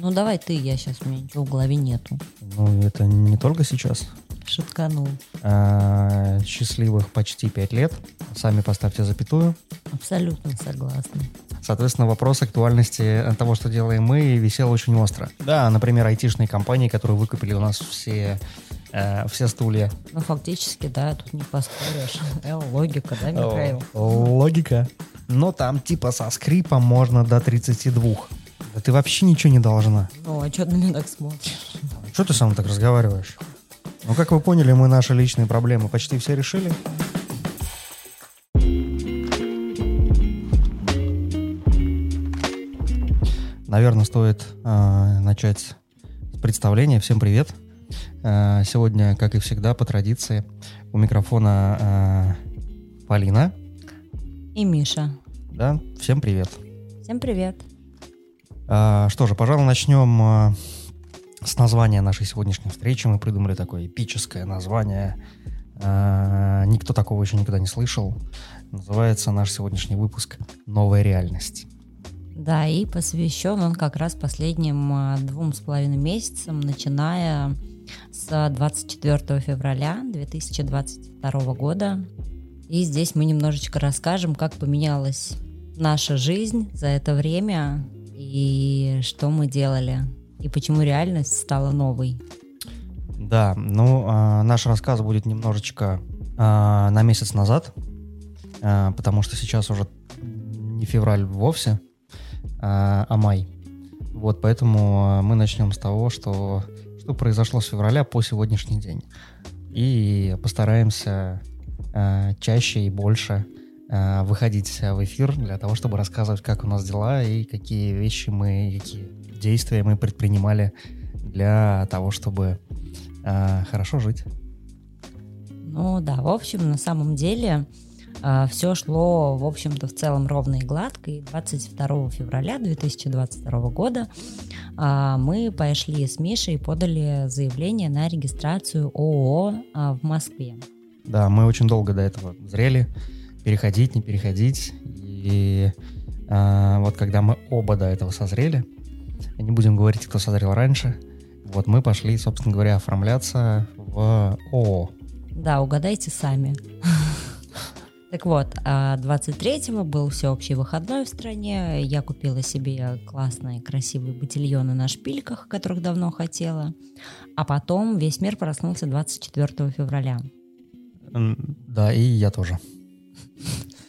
Ну давай ты, я сейчас, у меня ничего в голове нету. Ну, это не только сейчас. Шутканул. А, счастливых почти пять лет. Сами поставьте запятую. Абсолютно согласна. Соответственно, вопрос актуальности того, что делаем мы, висел очень остро. Да, например, айтишные компании, которые выкупили у нас все, э, все стулья. Ну, фактически, да, тут не поспоришь. Э, логика, да, Михаил? Логика. Но там типа со скрипом можно до 32. Да ты вообще ничего не должна. Ну, а что ты на меня так смотришь? Что ты сам так разговариваешь? Ну, как вы поняли, мы наши личные проблемы почти все решили. Наверное, стоит э, начать с представления. Всем привет. Э, сегодня, как и всегда, по традиции, у микрофона э, Полина. И Миша. Да, всем привет. Всем привет. А, что же, пожалуй, начнем а, с названия нашей сегодняшней встречи. Мы придумали такое эпическое название. А, никто такого еще никогда не слышал. Называется наш сегодняшний выпуск «Новая реальность». Да, и посвящен он как раз последним двум с половиной месяцам, начиная с 24 февраля 2022 года. И здесь мы немножечко расскажем, как поменялась наша жизнь за это время, и что мы делали, и почему реальность стала новой. Да, ну, э, наш рассказ будет немножечко э, на месяц назад, э, потому что сейчас уже не февраль вовсе, э, а май. Вот, поэтому мы начнем с того, что, что произошло с февраля по сегодняшний день. И постараемся э, чаще и больше выходить в эфир для того, чтобы рассказывать, как у нас дела и какие вещи мы, какие действия мы предпринимали для того, чтобы э, хорошо жить. Ну да, в общем, на самом деле э, все шло, в общем-то, в целом ровно и гладко. И 22 февраля 2022 года э, мы пошли с Мишей и подали заявление на регистрацию ООО э, в Москве. Да, мы очень долго до этого зрели переходить, не переходить. И э, вот когда мы оба до этого созрели, не будем говорить, кто созрел раньше, вот мы пошли, собственно говоря, оформляться в ООО. Да, угадайте сами. Так вот, 23-го а был всеобщий выходной в стране. Я купила себе классные, красивые ботильоны на шпильках, которых давно хотела. А потом весь мир проснулся 24 февраля. Да, и я тоже.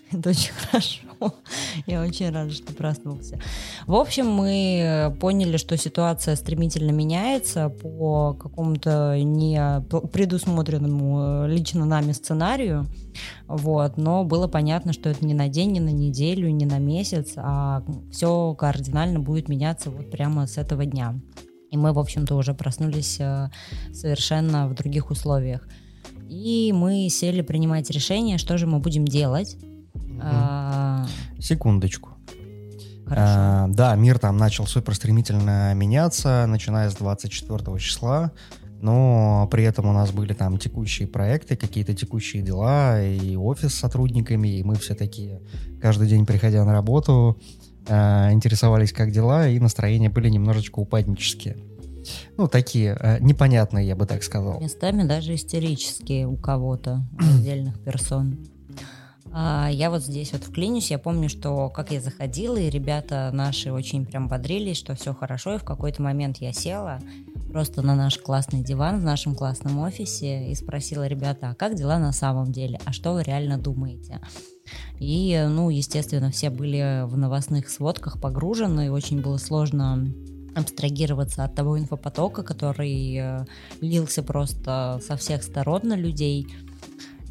Это очень хорошо. Я очень рада, что проснулся. В общем, мы поняли, что ситуация стремительно меняется по какому-то не предусмотренному э, лично нами сценарию. Вот. Но было понятно, что это не на день, не на неделю, не на месяц, а все кардинально будет меняться вот прямо с этого дня. И мы, в общем-то, уже проснулись э, совершенно в других условиях. И мы сели принимать решение, что же мы будем делать. А... Секундочку. А, да, мир там начал супер стремительно меняться, начиная с 24 числа, но при этом у нас были там текущие проекты, какие-то текущие дела, и офис с сотрудниками, и мы все такие, каждый день приходя на работу, э, интересовались, как дела, и настроения были немножечко упаднические ну, такие э, непонятные, я бы так сказал. Местами даже истерические у кого-то, отдельных персон. А, я вот здесь вот вклинюсь, я помню, что как я заходила, и ребята наши очень прям бодрились, что все хорошо, и в какой-то момент я села просто на наш классный диван в нашем классном офисе и спросила ребята, а как дела на самом деле, а что вы реально думаете? И, ну, естественно, все были в новостных сводках погружены, и очень было сложно абстрагироваться от того инфопотока, который э, лился просто со всех сторон на людей.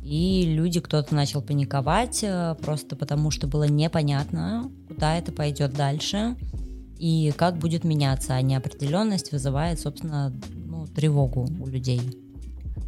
И люди, кто-то начал паниковать, э, просто потому что было непонятно, куда это пойдет дальше и как будет меняться. А неопределенность вызывает, собственно, ну, тревогу у людей.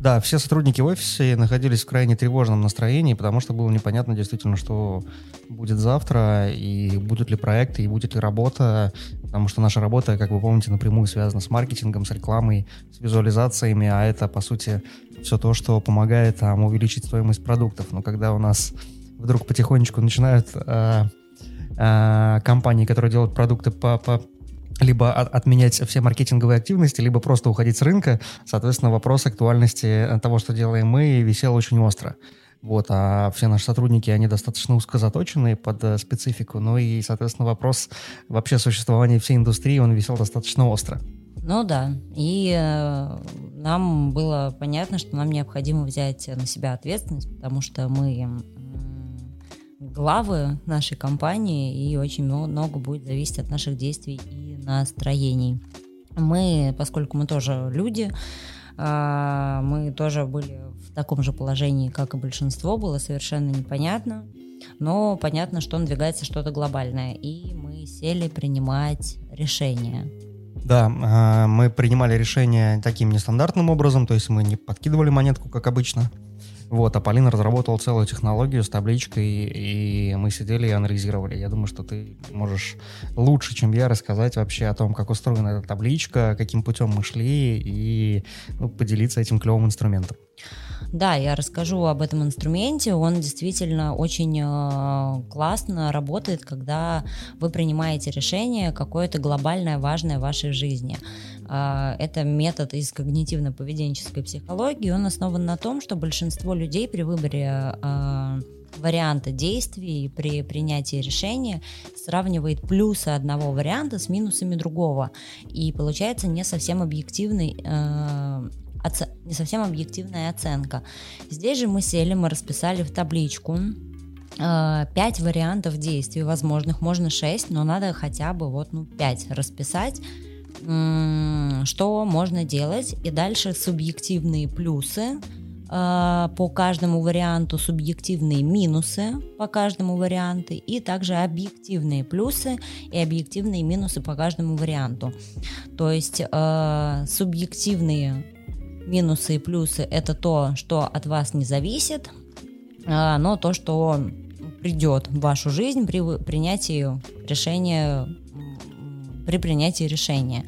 Да, все сотрудники в офисе находились в крайне тревожном настроении, потому что было непонятно действительно, что будет завтра, и будут ли проекты, и будет ли работа, потому что наша работа, как вы помните, напрямую связана с маркетингом, с рекламой, с визуализациями, а это, по сути, все то, что помогает там, увеличить стоимость продуктов. Но когда у нас вдруг потихонечку начинают э, э, компании, которые делают продукты по, по либо от, отменять все маркетинговые активности, либо просто уходить с рынка. Соответственно, вопрос актуальности того, что делаем мы, висел очень остро. Вот, а все наши сотрудники, они достаточно узко заточены под э, специфику, ну и, соответственно, вопрос вообще существования всей индустрии, он висел достаточно остро. Ну да, и э, нам было понятно, что нам необходимо взять на себя ответственность, потому что мы главы нашей компании, и очень много будет зависеть от наших действий и настроений. Мы, поскольку мы тоже люди, мы тоже были в таком же положении, как и большинство, было совершенно непонятно, но понятно, что надвигается что-то глобальное, и мы сели принимать решения. Да, а, мы принимали решение таким нестандартным образом, то есть мы не подкидывали монетку, как обычно, вот, а Полина разработала целую технологию с табличкой, и мы сидели и анализировали. Я думаю, что ты можешь лучше, чем я, рассказать вообще о том, как устроена эта табличка, каким путем мы шли, и ну, поделиться этим клевым инструментом. Да, я расскажу об этом инструменте. Он действительно очень э, классно работает, когда вы принимаете решение какое-то глобальное, важное в вашей жизни. Э, это метод из когнитивно-поведенческой психологии. Он основан на том, что большинство людей при выборе э, варианта действий при принятии решения сравнивает плюсы одного варианта с минусами другого. И получается не совсем объективный э, оце- не совсем объективная оценка. Здесь же мы сели, мы расписали в табличку э, пять вариантов действий возможных, можно шесть, но надо хотя бы вот ну пять расписать, что можно делать, и дальше субъективные плюсы э, по каждому варианту, субъективные минусы по каждому варианту, и также объективные плюсы и объективные минусы по каждому варианту. То есть э, субъективные минусы и плюсы – это то, что от вас не зависит, а, но то, что придет в вашу жизнь при принятии решения, при принятии решения.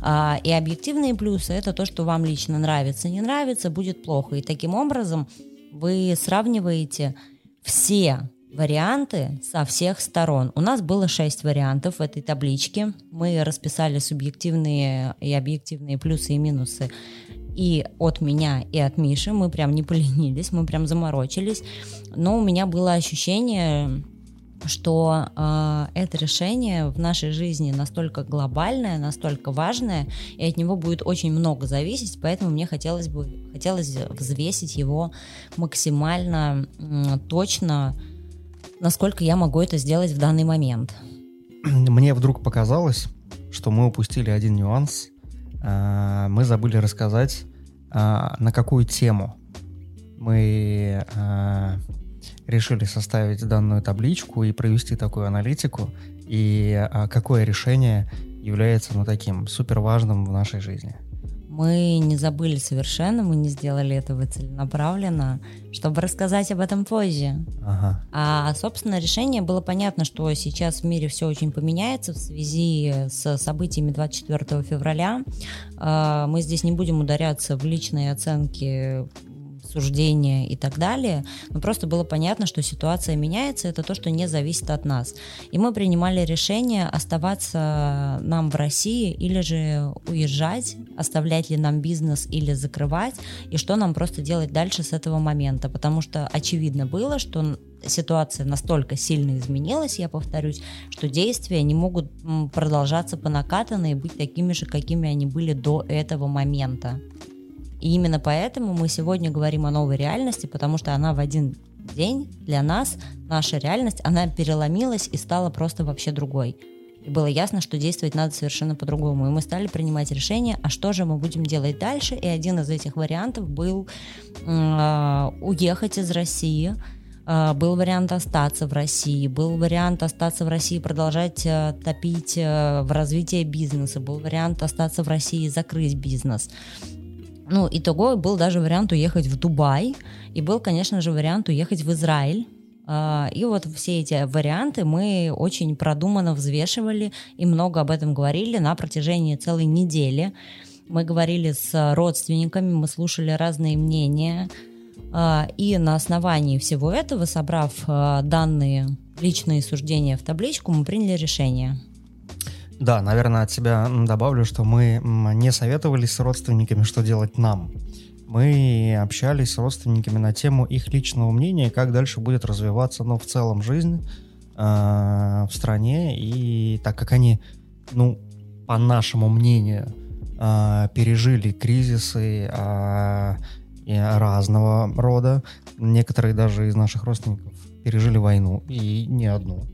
А, и объективные плюсы – это то, что вам лично нравится, не нравится, будет плохо. И таким образом вы сравниваете все варианты со всех сторон. У нас было шесть вариантов в этой табличке. Мы расписали субъективные и объективные плюсы и минусы и от меня, и от Миши. Мы прям не поленились, мы прям заморочились. Но у меня было ощущение, что э, это решение в нашей жизни настолько глобальное, настолько важное, и от него будет очень много зависеть, поэтому мне хотелось бы хотелось взвесить его максимально э, точно, насколько я могу это сделать в данный момент. Мне вдруг показалось, что мы упустили один нюанс. А, мы забыли рассказать а, на какую тему мы а, решили составить данную табличку и провести такую аналитику, и а, какое решение является ну, таким супер важным в нашей жизни. Мы не забыли совершенно, мы не сделали этого целенаправленно, чтобы рассказать об этом позже. Ага. А, собственно, решение было понятно, что сейчас в мире все очень поменяется в связи с событиями 24 февраля. А, мы здесь не будем ударяться в личные оценки суждения и так далее, но просто было понятно, что ситуация меняется, это то, что не зависит от нас. И мы принимали решение оставаться нам в России или же уезжать, оставлять ли нам бизнес или закрывать, и что нам просто делать дальше с этого момента, потому что очевидно было, что ситуация настолько сильно изменилась, я повторюсь, что действия не могут продолжаться по накатанной и быть такими же, какими они были до этого момента. И именно поэтому мы сегодня говорим о новой реальности, потому что она в один день для нас, наша реальность, она переломилась и стала просто вообще другой. И было ясно, что действовать надо совершенно по-другому. И мы стали принимать решение, а что же мы будем делать дальше. И один из этих вариантов был э, уехать из России. Э, был вариант остаться в России. Был вариант остаться в России, продолжать э, топить в развитие бизнеса. Был вариант остаться в России и закрыть бизнес. Ну, итого был даже вариант уехать в Дубай, и был, конечно же, вариант уехать в Израиль. А, и вот все эти варианты мы очень продуманно взвешивали и много об этом говорили на протяжении целой недели. Мы говорили с родственниками, мы слушали разные мнения. А, и на основании всего этого, собрав а, данные личные суждения в табличку, мы приняли решение. Да, наверное, от себя добавлю, что мы не советовались с родственниками, что делать нам. Мы общались с родственниками на тему их личного мнения, как дальше будет развиваться, ну, в целом жизнь э, в стране. И так как они, ну, по нашему мнению, э, пережили кризисы э, разного рода, некоторые даже из наших родственников пережили войну, и не одну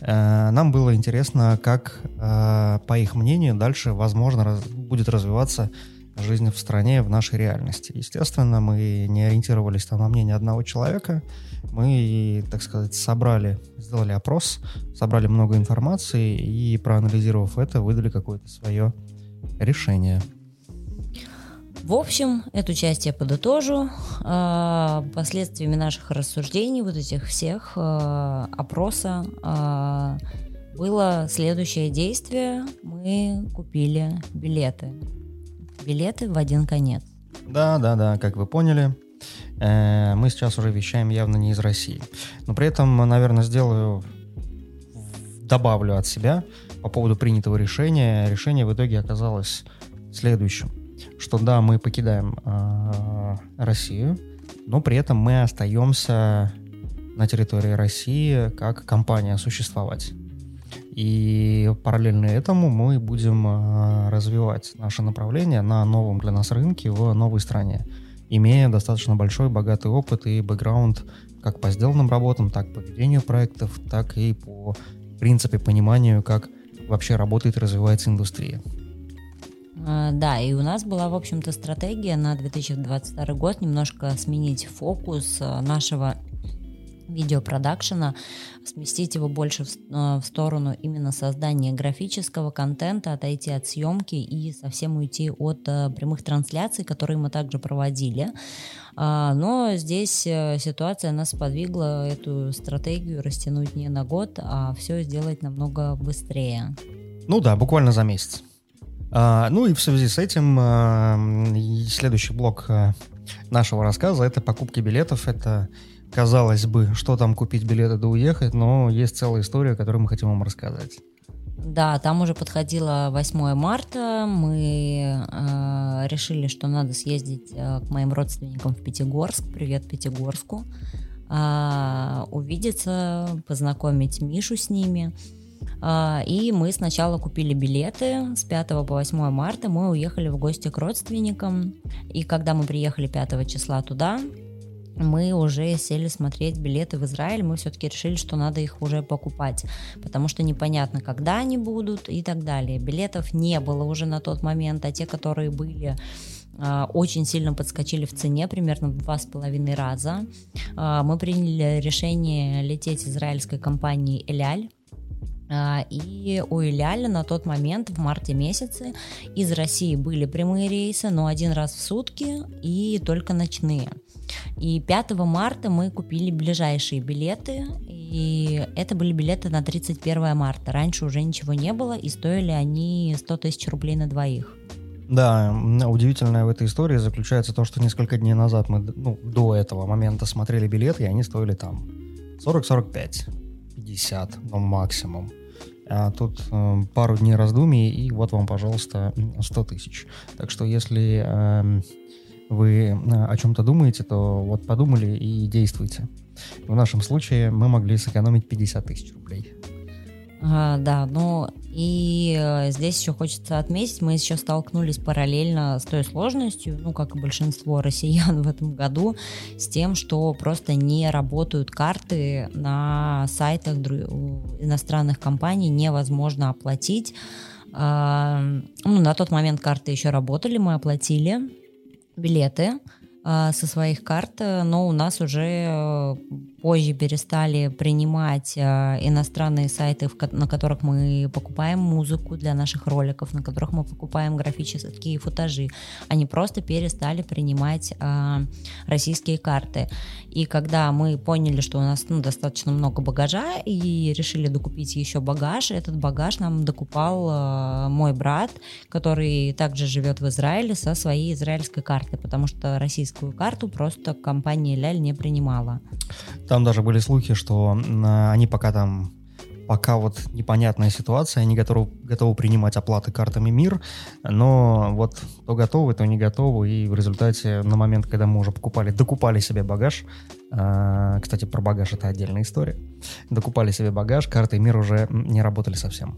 нам было интересно, как, э, по их мнению, дальше, возможно, будет развиваться жизнь в стране, в нашей реальности. Естественно, мы не ориентировались там на мнение одного человека. Мы, так сказать, собрали, сделали опрос, собрали много информации и, проанализировав это, выдали какое-то свое решение. В общем, эту часть я подытожу. А, последствиями наших рассуждений, вот этих всех а, опроса, а, было следующее действие. Мы купили билеты. Билеты в один конец. Да, да, да, как вы поняли, э, мы сейчас уже вещаем явно не из России. Но при этом, наверное, сделаю, добавлю от себя по поводу принятого решения. Решение в итоге оказалось следующим что да, мы покидаем э, Россию, но при этом мы остаемся на территории России как компания существовать. И параллельно этому мы будем э, развивать наше направление на новом для нас рынке в новой стране, имея достаточно большой богатый опыт и бэкграунд как по сделанным работам, так по ведению проектов, так и по принципе пониманию, как вообще работает и развивается индустрия. А, да, и у нас была, в общем-то, стратегия на 2022 год немножко сменить фокус а, нашего видеопродакшена, сместить его больше в, а, в сторону именно создания графического контента, отойти от съемки и совсем уйти от прямых трансляций, которые мы также проводили. Но здесь э, ситуация нас подвигла эту стратегию растянуть не на год, а все сделать намного быстрее. Ну да, буквально за месяц. А, ну и в связи с этим а, следующий блок а, нашего рассказа это покупки билетов. Это, казалось бы, что там купить билеты да уехать, но есть целая история, которую мы хотим вам рассказать. Да, там уже подходило 8 марта. Мы э, решили, что надо съездить э, к моим родственникам в Пятигорск. Привет Пятигорску. Э, увидеться, познакомить Мишу с ними. А, и мы сначала купили билеты с 5 по 8 марта. Мы уехали в гости к родственникам. И когда мы приехали 5 числа туда, мы уже сели смотреть билеты в Израиль, мы все-таки решили, что надо их уже покупать, потому что непонятно, когда они будут и так далее. Билетов не было уже на тот момент, а те, которые были, а, очень сильно подскочили в цене, примерно в два с половиной раза. А, мы приняли решение лететь израильской компанией «Эляль», а, и у Иляля на тот момент, в марте месяце, из России были прямые рейсы, но один раз в сутки и только ночные. И 5 марта мы купили ближайшие билеты, и это были билеты на 31 марта. Раньше уже ничего не было, и стоили они 100 тысяч рублей на двоих. Да, удивительное в этой истории заключается то, что несколько дней назад мы ну, до этого момента смотрели билеты, и они стоили там 40-45. 50, ну, максимум. А тут э, пару дней раздумий, и вот вам, пожалуйста, 100 тысяч. Так что если э, вы о чем-то думаете, то вот подумали и действуйте. В нашем случае мы могли сэкономить 50 тысяч рублей. А, да, ну и э, здесь еще хочется отметить, мы еще столкнулись параллельно с той сложностью, ну как и большинство россиян в этом году, с тем, что просто не работают карты на сайтах иностранных компаний, невозможно оплатить. А, ну, на тот момент карты еще работали, мы оплатили билеты а, со своих карт, но у нас уже э, позже перестали принимать э, иностранные сайты, на которых мы покупаем музыку для наших роликов, на которых мы покупаем графические футажи. Они просто перестали принимать э, российские карты. И когда мы поняли, что у нас ну, достаточно много багажа и решили докупить еще багаж, этот багаж нам докупал э, мой брат, который также живет в Израиле со своей израильской карты, потому что российскую карту просто компания Ляль не принимала. Там даже были слухи, что они пока там пока вот непонятная ситуация, они готовы, готовы принимать оплаты картами МИР, но вот то готовы, то не готовы, и в результате на момент, когда мы уже покупали, докупали себе багаж, э, кстати, про багаж это отдельная история, докупали себе багаж, карты МИР уже не работали совсем.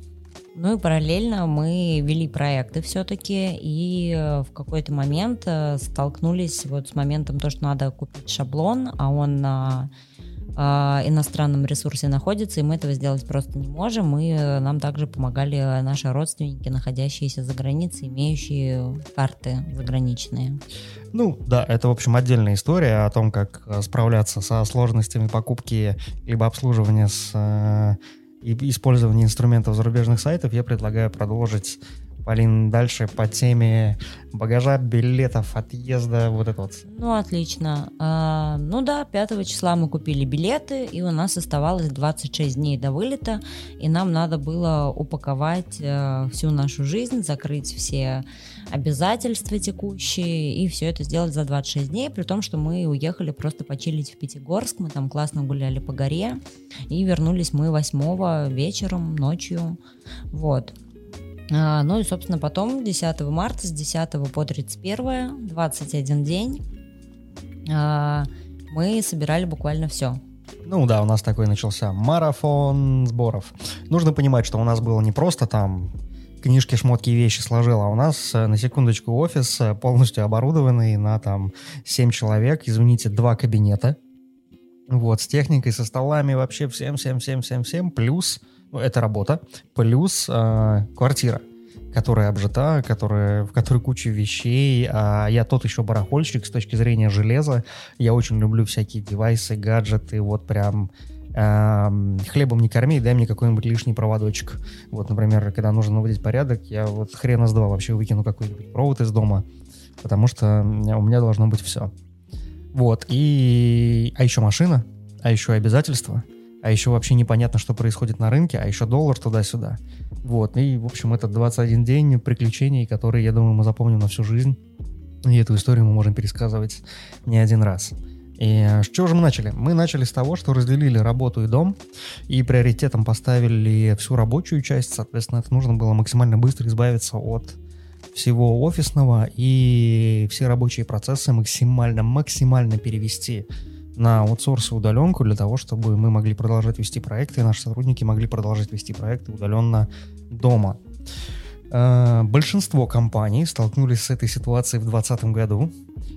Ну и параллельно мы вели проекты все-таки, и э, в какой-то момент э, столкнулись вот с моментом то, что надо купить шаблон, а он а, иностранном ресурсе находится, и мы этого сделать просто не можем. И э, нам также помогали наши родственники, находящиеся за границей, имеющие карты заграничные. Ну, да, это, в общем, отдельная история о том, как справляться со сложностями покупки либо обслуживания с и использование инструментов зарубежных сайтов, я предлагаю продолжить Полин, дальше по теме багажа, билетов, отъезда, вот это вот. Ну, отлично. А, ну да, 5 числа мы купили билеты, и у нас оставалось 26 дней до вылета, и нам надо было упаковать а, всю нашу жизнь, закрыть все обязательства текущие, и все это сделать за 26 дней, при том, что мы уехали просто почилить в Пятигорск, мы там классно гуляли по горе, и вернулись мы 8 вечером, ночью, вот. А, ну и, собственно, потом 10 марта с 10 по 31, 21 день, а, мы собирали буквально все. Ну да, у нас такой начался марафон сборов. Нужно понимать, что у нас было не просто там книжки, шмотки и вещи сложил, а у нас, э, на секундочку, офис э, полностью оборудованный на там 7 человек, извините, два кабинета. Вот, с техникой, со столами, вообще всем, всем, всем, всем, всем, плюс, это работа, плюс э, квартира которая обжита, которая, в которой куча вещей. А я тот еще барахольщик с точки зрения железа. Я очень люблю всякие девайсы, гаджеты, вот прям э, хлебом не корми, дай мне какой-нибудь лишний проводочек. Вот, например, когда нужно наводить порядок, я вот хрена с два вообще выкину какой-нибудь провод из дома, потому что у меня должно быть все. Вот, и... А еще машина, а еще обязательства — а еще вообще непонятно, что происходит на рынке, а еще доллар туда-сюда. Вот, и, в общем, это 21 день приключений, которые, я думаю, мы запомним на всю жизнь. И эту историю мы можем пересказывать не один раз. И с чего же мы начали? Мы начали с того, что разделили работу и дом, и приоритетом поставили всю рабочую часть, соответственно, это нужно было максимально быстро избавиться от всего офисного и все рабочие процессы максимально, максимально перевести на аутсорс и удаленку для того, чтобы мы могли продолжать вести проекты, и наши сотрудники могли продолжать вести проекты удаленно дома. Э, большинство компаний столкнулись с этой ситуацией в 2020 году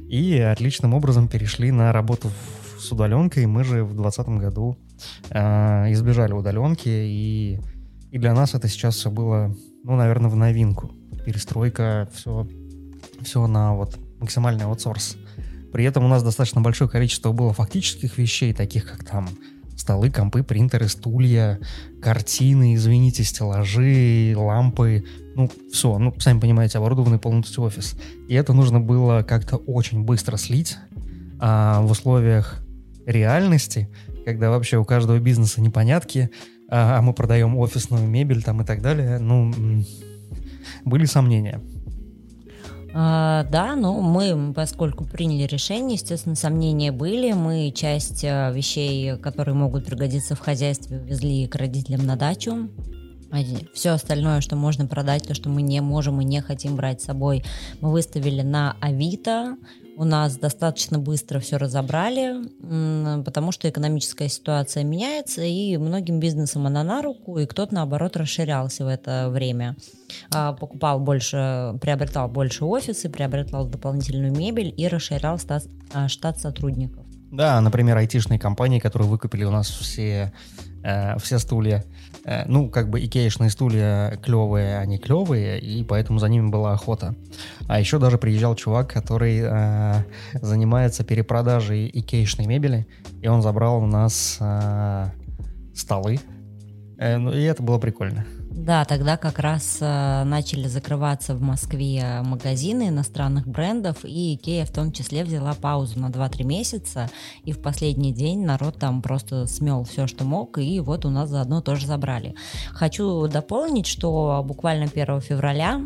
и отличным образом перешли на работу с удаленкой. Мы же в 2020 году э, избежали удаленки, и, и для нас это сейчас все было, ну, наверное, в новинку. Перестройка, все, все на вот максимальный аутсорс. При этом у нас достаточно большое количество было фактических вещей, таких как там столы, компы, принтеры, стулья, картины, извините, стеллажи, лампы, ну, все, ну, сами понимаете, оборудованный полностью офис. И это нужно было как-то очень быстро слить а, в условиях реальности, когда вообще у каждого бизнеса непонятки, а, а мы продаем офисную мебель там и так далее, ну, были сомнения. А, да, ну мы, поскольку приняли решение, естественно, сомнения были. Мы часть а, вещей, которые могут пригодиться в хозяйстве, везли к родителям на дачу. Все остальное, что можно продать, то, что мы не можем и не хотим брать с собой, мы выставили на Авито. У нас достаточно быстро все разобрали, потому что экономическая ситуация меняется, и многим бизнесам она на руку, и кто-то, наоборот, расширялся в это время. А, покупал больше, приобретал больше офисы, приобретал дополнительную мебель и расширял а, штат сотрудников. Да, например, айтишные компании, которые выкупили у нас все, э, все стулья. Э, ну, как бы икеишные стулья клевые, они клевые, и поэтому за ними была охота. А еще даже приезжал чувак, который э, занимается перепродажей икеишной мебели, и он забрал у нас э, столы. Э, ну, и это было прикольно. Да, тогда как раз э, начали закрываться в Москве магазины иностранных брендов, и Икея в том числе взяла паузу на 2-3 месяца, и в последний день народ там просто смел все, что мог, и вот у нас заодно тоже забрали. Хочу дополнить, что буквально 1 февраля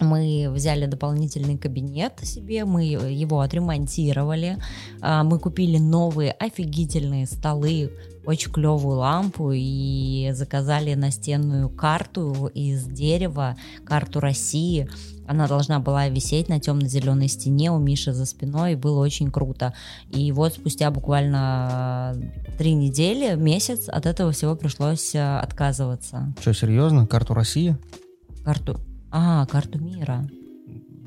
мы взяли дополнительный кабинет себе, мы его отремонтировали, а, мы купили новые офигительные столы, очень клевую лампу и заказали настенную карту из дерева, карту России. Она должна была висеть на темно-зеленой стене у Миши за спиной, и было очень круто. И вот спустя буквально три недели, месяц от этого всего пришлось э, отказываться. Что, серьезно? Карту России? Карту... А, карту мира.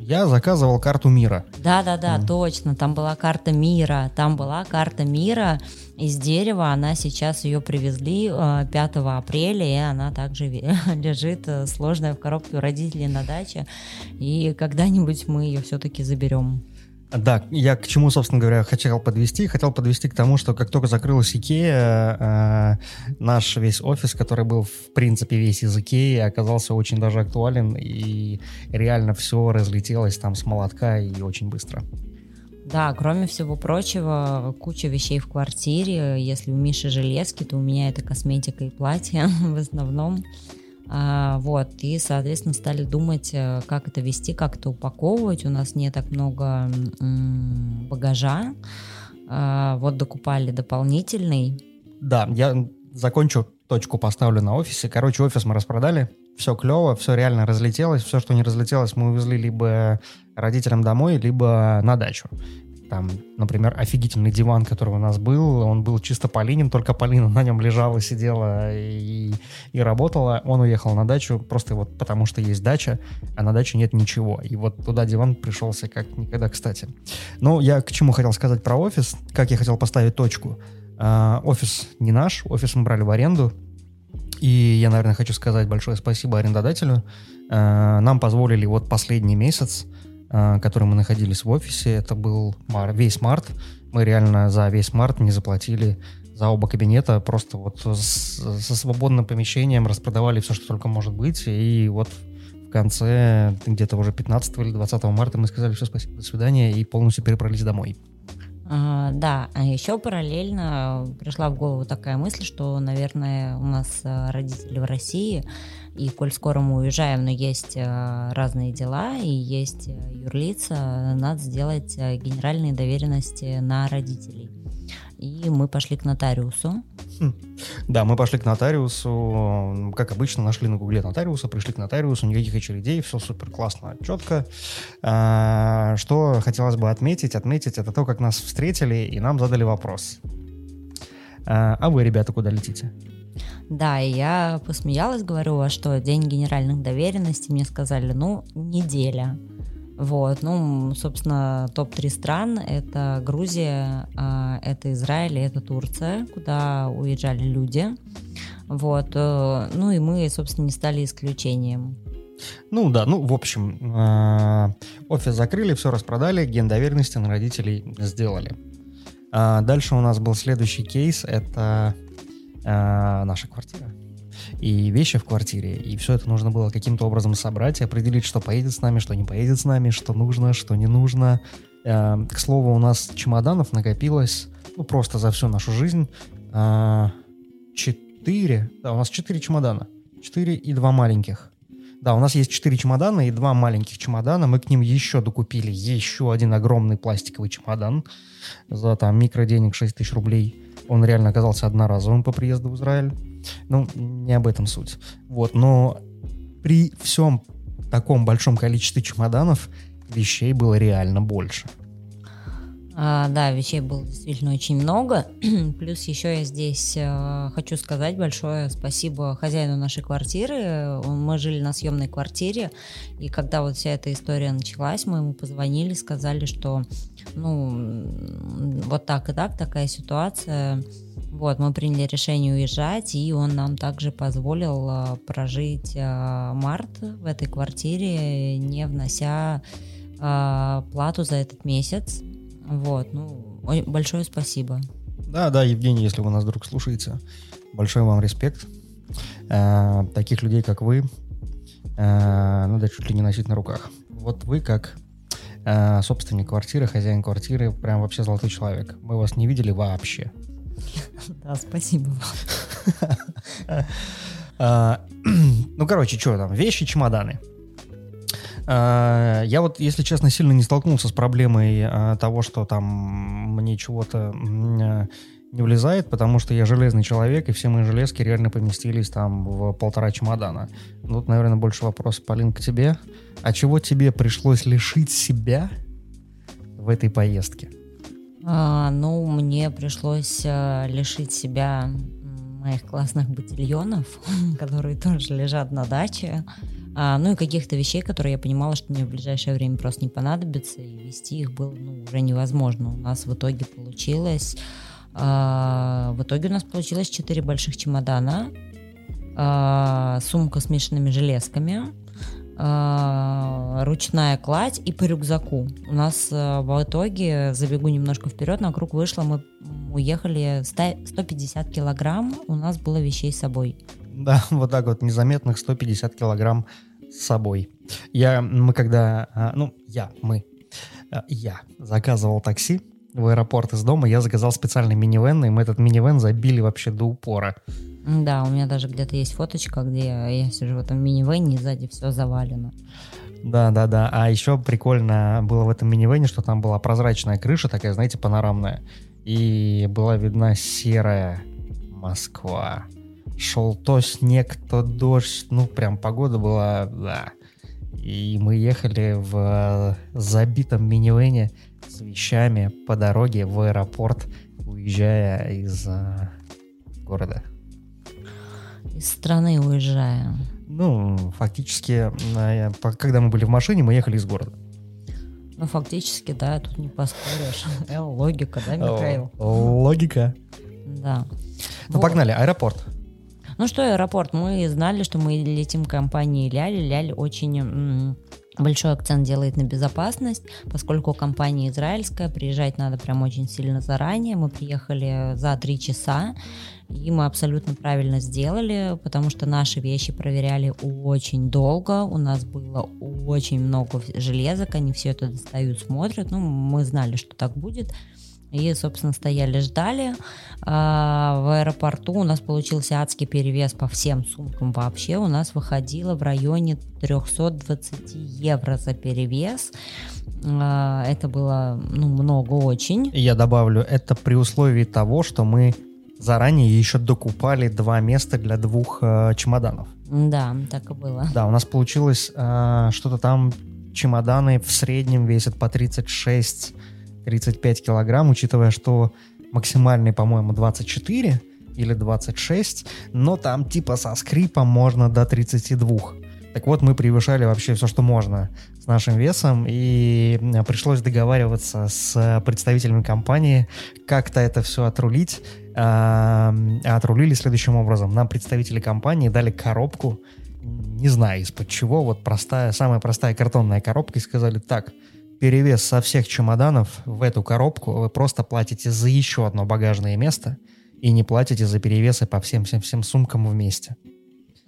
Я заказывал карту мира. Да-да-да, mm. точно. Там была карта мира. Там была карта мира из дерева. Она сейчас ее привезли 5 э, апреля, и она также лежит э, сложная в коробке у родителей на даче. И когда-нибудь мы ее все-таки заберем. Да, я к чему, собственно говоря, хотел подвести. Хотел подвести к тому, что как только закрылась Икея, э, наш весь офис, который был, в принципе, весь из Икеи, оказался очень даже актуален, и реально все разлетелось там с молотка и очень быстро. Да, кроме всего прочего, куча вещей в квартире. Если у Миши железки, то у меня это косметика и платье в основном. А, вот, и, соответственно, стали думать, э, как это вести, как это упаковывать. У нас не так много багажа. А, вот докупали дополнительный. Да, я закончу, точку поставлю на офисе. Короче, офис мы распродали. Все клево, все реально разлетелось. Все, что не разлетелось, мы увезли либо родителям домой, либо на дачу. Там, например, офигительный диван, который у нас был, он был чисто Полинин, только Полина на нем лежала, сидела и, и работала. Он уехал на дачу просто вот потому, что есть дача, а на даче нет ничего. И вот туда диван пришелся как никогда кстати. Ну, я к чему хотел сказать про офис, как я хотел поставить точку. Uh, офис не наш, офис мы брали в аренду, и я, наверное, хочу сказать большое спасибо арендодателю. Uh, нам позволили вот последний месяц Э, который мы находились в офисе. Это был мар, весь март. Мы реально за весь март не заплатили за оба кабинета. Просто вот с, со свободным помещением распродавали все, что только может быть. И вот в конце, где-то уже 15 или 20 марта мы сказали все, спасибо, до свидания, и полностью перебрались домой. А, да, а еще параллельно пришла в голову такая мысль, что, наверное, у нас э, родители в России, и коль скоро мы уезжаем, но есть э, разные дела и есть э, юрлица, надо сделать генеральные доверенности на родителей. И мы пошли к нотариусу. Хм. Да, мы пошли к нотариусу, как обычно, нашли на гугле нотариуса, пришли к нотариусу, никаких очередей, все супер классно, четко. А, что хотелось бы отметить, отметить, это то, как нас встретили и нам задали вопрос. А, а вы, ребята, куда летите? Да, и я посмеялась, говорю, а что, день генеральных доверенностей, мне сказали, ну, неделя. Вот, ну, собственно, топ-3 стран — это Грузия, а, это Израиль, это Турция, куда уезжали люди. Вот, э, ну и мы, собственно, не стали исключением. Ну да, ну в общем, э, офис закрыли, все распродали, ген доверенности на родителей сделали. А дальше у нас был следующий кейс, это наша квартира и вещи в квартире, и все это нужно было каким-то образом собрать и определить, что поедет с нами, что не поедет с нами, что нужно, что не нужно. Э, к слову, у нас чемоданов накопилось, ну, просто за всю нашу жизнь, э, четыре, да, у нас четыре чемодана, четыре и два маленьких. Да, у нас есть четыре чемодана и два маленьких чемодана. Мы к ним еще докупили еще один огромный пластиковый чемодан за там микроденег 6 тысяч рублей. Он реально оказался одноразовым по приезду в Израиль. Ну, не об этом суть. Вот, но при всем таком большом количестве чемоданов вещей было реально больше. А, да, вещей было действительно очень много. Плюс еще я здесь э, хочу сказать большое спасибо хозяину нашей квартиры. Мы жили на съемной квартире, и когда вот вся эта история началась, мы ему позвонили, сказали, что ну вот так и так, такая ситуация. Вот, мы приняли решение уезжать, и он нам также позволил э, прожить э, март в этой квартире, не внося э, плату за этот месяц. Вот, ну, большое спасибо. Да, да, Евгений, если вы нас вдруг слушаете, большой вам респект. Таких людей, как вы, э, надо чуть ли не носить на руках. Вот вы как собственник квартиры, хозяин квартиры, прям вообще золотой человек. Мы вас не видели вообще. Да, спасибо вам. Ну, короче, что там, вещи, чемоданы. А, я вот, если честно, сильно не столкнулся с проблемой а, того, что там мне чего-то а, не влезает, потому что я железный человек, и все мои железки реально поместились там в полтора чемодана. Ну, вот, наверное, больше вопрос, Полин, к тебе. А чего тебе пришлось лишить себя в этой поездке? А, ну, мне пришлось а, лишить себя моих классных ботильонов, которые тоже лежат на даче. А, ну и каких-то вещей, которые я понимала, что мне в ближайшее время просто не понадобится, и вести их было ну, уже невозможно. У нас в итоге получилось... А, в итоге у нас получилось 4 больших чемодана, а, сумка с смешанными железками, ручная кладь и по рюкзаку. У нас а, в итоге, забегу немножко вперед, на круг вышло, мы уехали 150 килограмм, у нас было вещей с собой. Да, вот так вот, незаметных 150 килограмм с собой. Я, мы когда, а, ну, я, мы, я заказывал такси в аэропорт из дома, я заказал специальный минивэн, и мы этот минивэн забили вообще до упора. Да, у меня даже где-то есть фоточка, где я сижу в этом минивэне, и сзади все завалено. Да, да, да. А еще прикольно было в этом минивэне, что там была прозрачная крыша, такая, знаете, панорамная. И была видна серая Москва шел то снег, то дождь, ну прям погода была, да. И мы ехали в забитом минивэне с вещами по дороге в аэропорт, уезжая из э, города. Из страны уезжая. Ну, фактически, когда мы были в машине, мы ехали из города. Ну, фактически, да, тут не поспоришь. Э, логика, да, Михаил? Логика. Да. Ну, погнали, аэропорт. Ну что, аэропорт, мы знали, что мы летим компанией Ляли. Ляль очень большой акцент делает на безопасность, поскольку компания израильская, приезжать надо прям очень сильно заранее. Мы приехали за три часа, и мы абсолютно правильно сделали, потому что наши вещи проверяли очень долго, у нас было очень много железок, они все это достают, смотрят, ну, мы знали, что так будет, и, собственно, стояли, ждали. А, в аэропорту у нас получился адский перевес по всем сумкам вообще. У нас выходило в районе 320 евро за перевес. А, это было ну, много очень. Я добавлю, это при условии того, что мы заранее еще докупали два места для двух э, чемоданов. Да, так и было. Да, у нас получилось э, что-то там чемоданы в среднем весят по 36 35 килограмм, учитывая, что максимальный, по-моему, 24 или 26, но там типа со скрипом можно до 32. Так вот, мы превышали вообще все, что можно с нашим весом, и пришлось договариваться с представителями компании, как-то это все отрулить. А отрулили следующим образом. Нам представители компании дали коробку, не знаю из-под чего, вот простая, самая простая картонная коробка, и сказали, так, перевес со всех чемоданов в эту коробку, вы просто платите за еще одно багажное место и не платите за перевесы по всем-всем-всем сумкам вместе.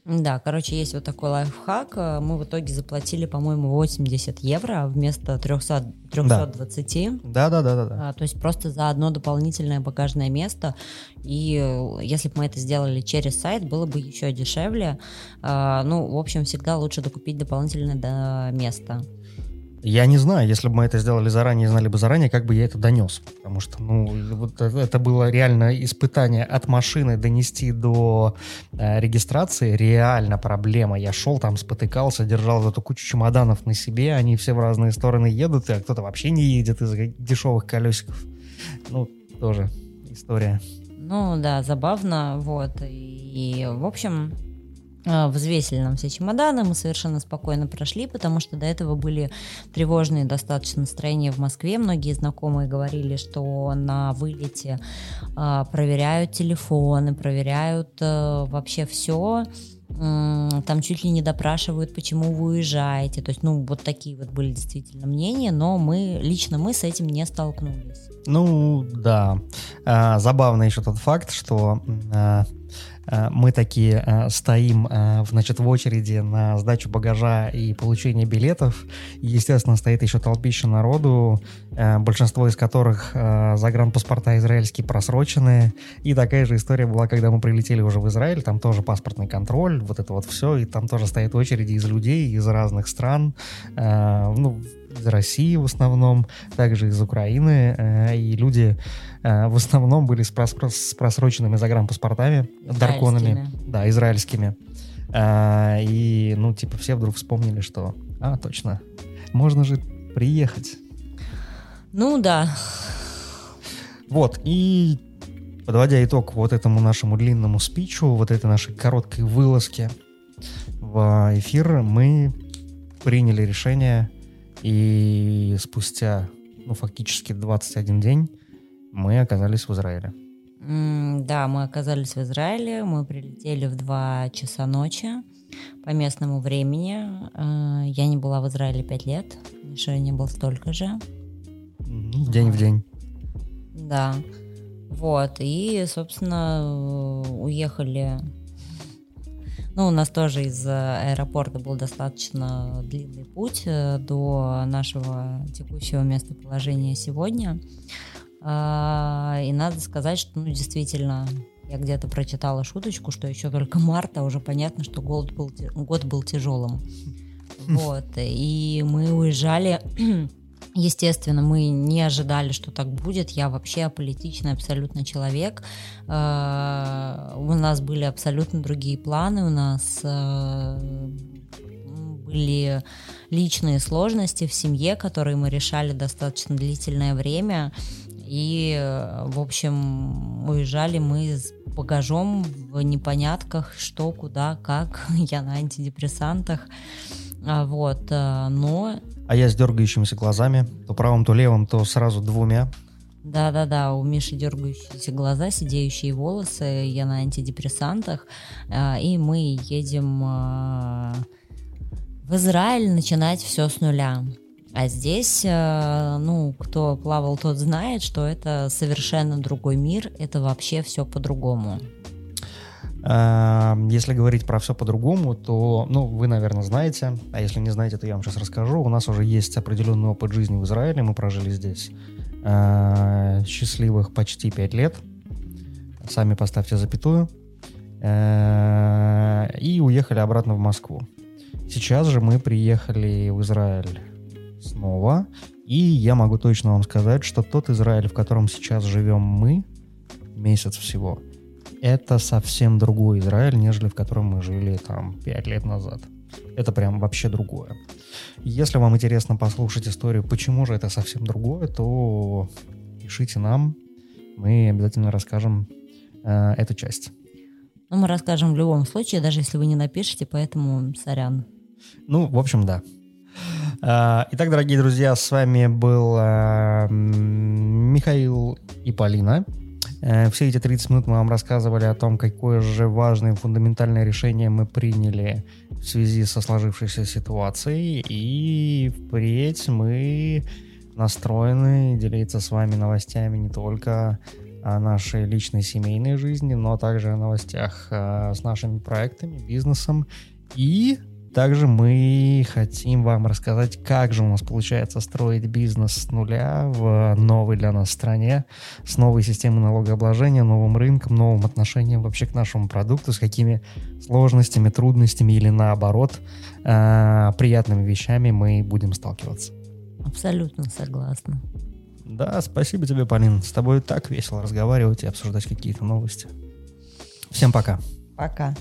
Да, короче, есть вот такой лайфхак. Мы в итоге заплатили, по-моему, 80 евро вместо 300, 320. Да, да, да, да. да. А, то есть просто за одно дополнительное багажное место. И э, если бы мы это сделали через сайт, было бы еще дешевле. А, ну, в общем, всегда лучше докупить дополнительное место. Я не знаю, если бы мы это сделали заранее, знали бы заранее, как бы я это донес. Потому что, ну, вот это было реально испытание от машины донести до э, регистрации. Реально проблема. Я шел там, спотыкался, держал эту кучу чемоданов на себе. Они все в разные стороны едут, а кто-то вообще не едет из-за дешевых колесиков. Ну, тоже история. Ну, да, забавно. Вот. И, в общем, взвесили нам все чемоданы, мы совершенно спокойно прошли, потому что до этого были тревожные достаточно настроения в Москве. Многие знакомые говорили, что на вылете э, проверяют телефоны, проверяют э, вообще все. там чуть ли не допрашивают, почему вы уезжаете. То есть, ну, вот такие вот были действительно мнения, но мы, лично мы с этим не столкнулись. Ну, да. А, забавно еще тот факт, что а, Э, мы такие э, стоим, э, значит, в очереди на сдачу багажа и получение билетов. Естественно, стоит еще толпища народу, большинство из которых загранпаспорта израильские просроченные. И такая же история была, когда мы прилетели уже в Израиль, там тоже паспортный контроль, вот это вот все, и там тоже стоят очереди из людей из разных стран, ну, из России в основном, также из Украины, и люди Э, в основном были с просроченными загранпаспортами, дарконами, да, израильскими. Э, и, ну, типа, все вдруг вспомнили, что, а, точно, можно же приехать. Ну, да. Вот, и подводя итог вот этому нашему длинному спичу, вот этой нашей короткой вылазке в эфир, мы приняли решение, и спустя, ну, фактически 21 день мы оказались в Израиле. да, мы оказались в Израиле, мы прилетели в 2 часа ночи по местному времени. Э, я не была в Израиле 5 лет, Миша не был столько же. День в день. Да. Вот, и, собственно, уехали ну, у нас тоже из аэропорта был достаточно длинный путь э, до нашего текущего местоположения сегодня. А, и надо сказать, что, ну, действительно, я где-то прочитала шуточку, что еще только март, а уже понятно, что год был, год был тяжелым. Вот. И мы уезжали Естественно, мы не ожидали, что так будет. Я вообще аполитичный абсолютно человек. А, у нас были абсолютно другие планы. У нас э, были личные сложности в семье, которые мы решали достаточно длительное время. И, в общем, уезжали мы с багажом в непонятках, что, куда, как. Я на антидепрессантах. А, вот, э, но... А я с дергающимися глазами, то правым, то левым, то сразу двумя. Да-да-да, у Миши дергающиеся глаза, сидеющие волосы, я на антидепрессантах, э, и мы едем э, в Израиль начинать все с нуля. А здесь, э, ну, кто плавал, тот знает, что это совершенно другой мир, это вообще все по-другому. Эм, если говорить про все по-другому, то, ну, вы, наверное, знаете, а если не знаете, то я вам сейчас расскажу. У нас уже есть определенный опыт жизни в Израиле, мы прожили здесь э, счастливых почти пять лет. Сами поставьте запятую. Э, и уехали обратно в Москву. Сейчас же мы приехали в Израиль снова. И я могу точно вам сказать, что тот Израиль, в котором сейчас живем мы, месяц всего, это совсем другой Израиль, нежели в котором мы жили там пять лет назад. Это прям вообще другое. Если вам интересно послушать историю, почему же это совсем другое, то пишите нам, мы обязательно расскажем э, эту часть. Ну, мы расскажем в любом случае, даже если вы не напишете, поэтому сорян. Ну, в общем, да. А, итак, дорогие друзья, с вами был а, Михаил и Полина. Э, все эти 30 минут мы вам рассказывали о том, какое же важное фундаментальное решение мы приняли в связи со сложившейся ситуацией. И впредь мы настроены делиться с вами новостями не только о нашей личной семейной жизни, но также о новостях э, с нашими проектами, бизнесом и также мы хотим вам рассказать, как же у нас получается строить бизнес с нуля в новой для нас стране, с новой системой налогообложения, новым рынком, новым отношением вообще к нашему продукту, с какими сложностями, трудностями или наоборот э, приятными вещами мы будем сталкиваться. Абсолютно согласна. Да, спасибо тебе, Полин. С тобой так весело разговаривать и обсуждать какие-то новости. Всем пока. Пока.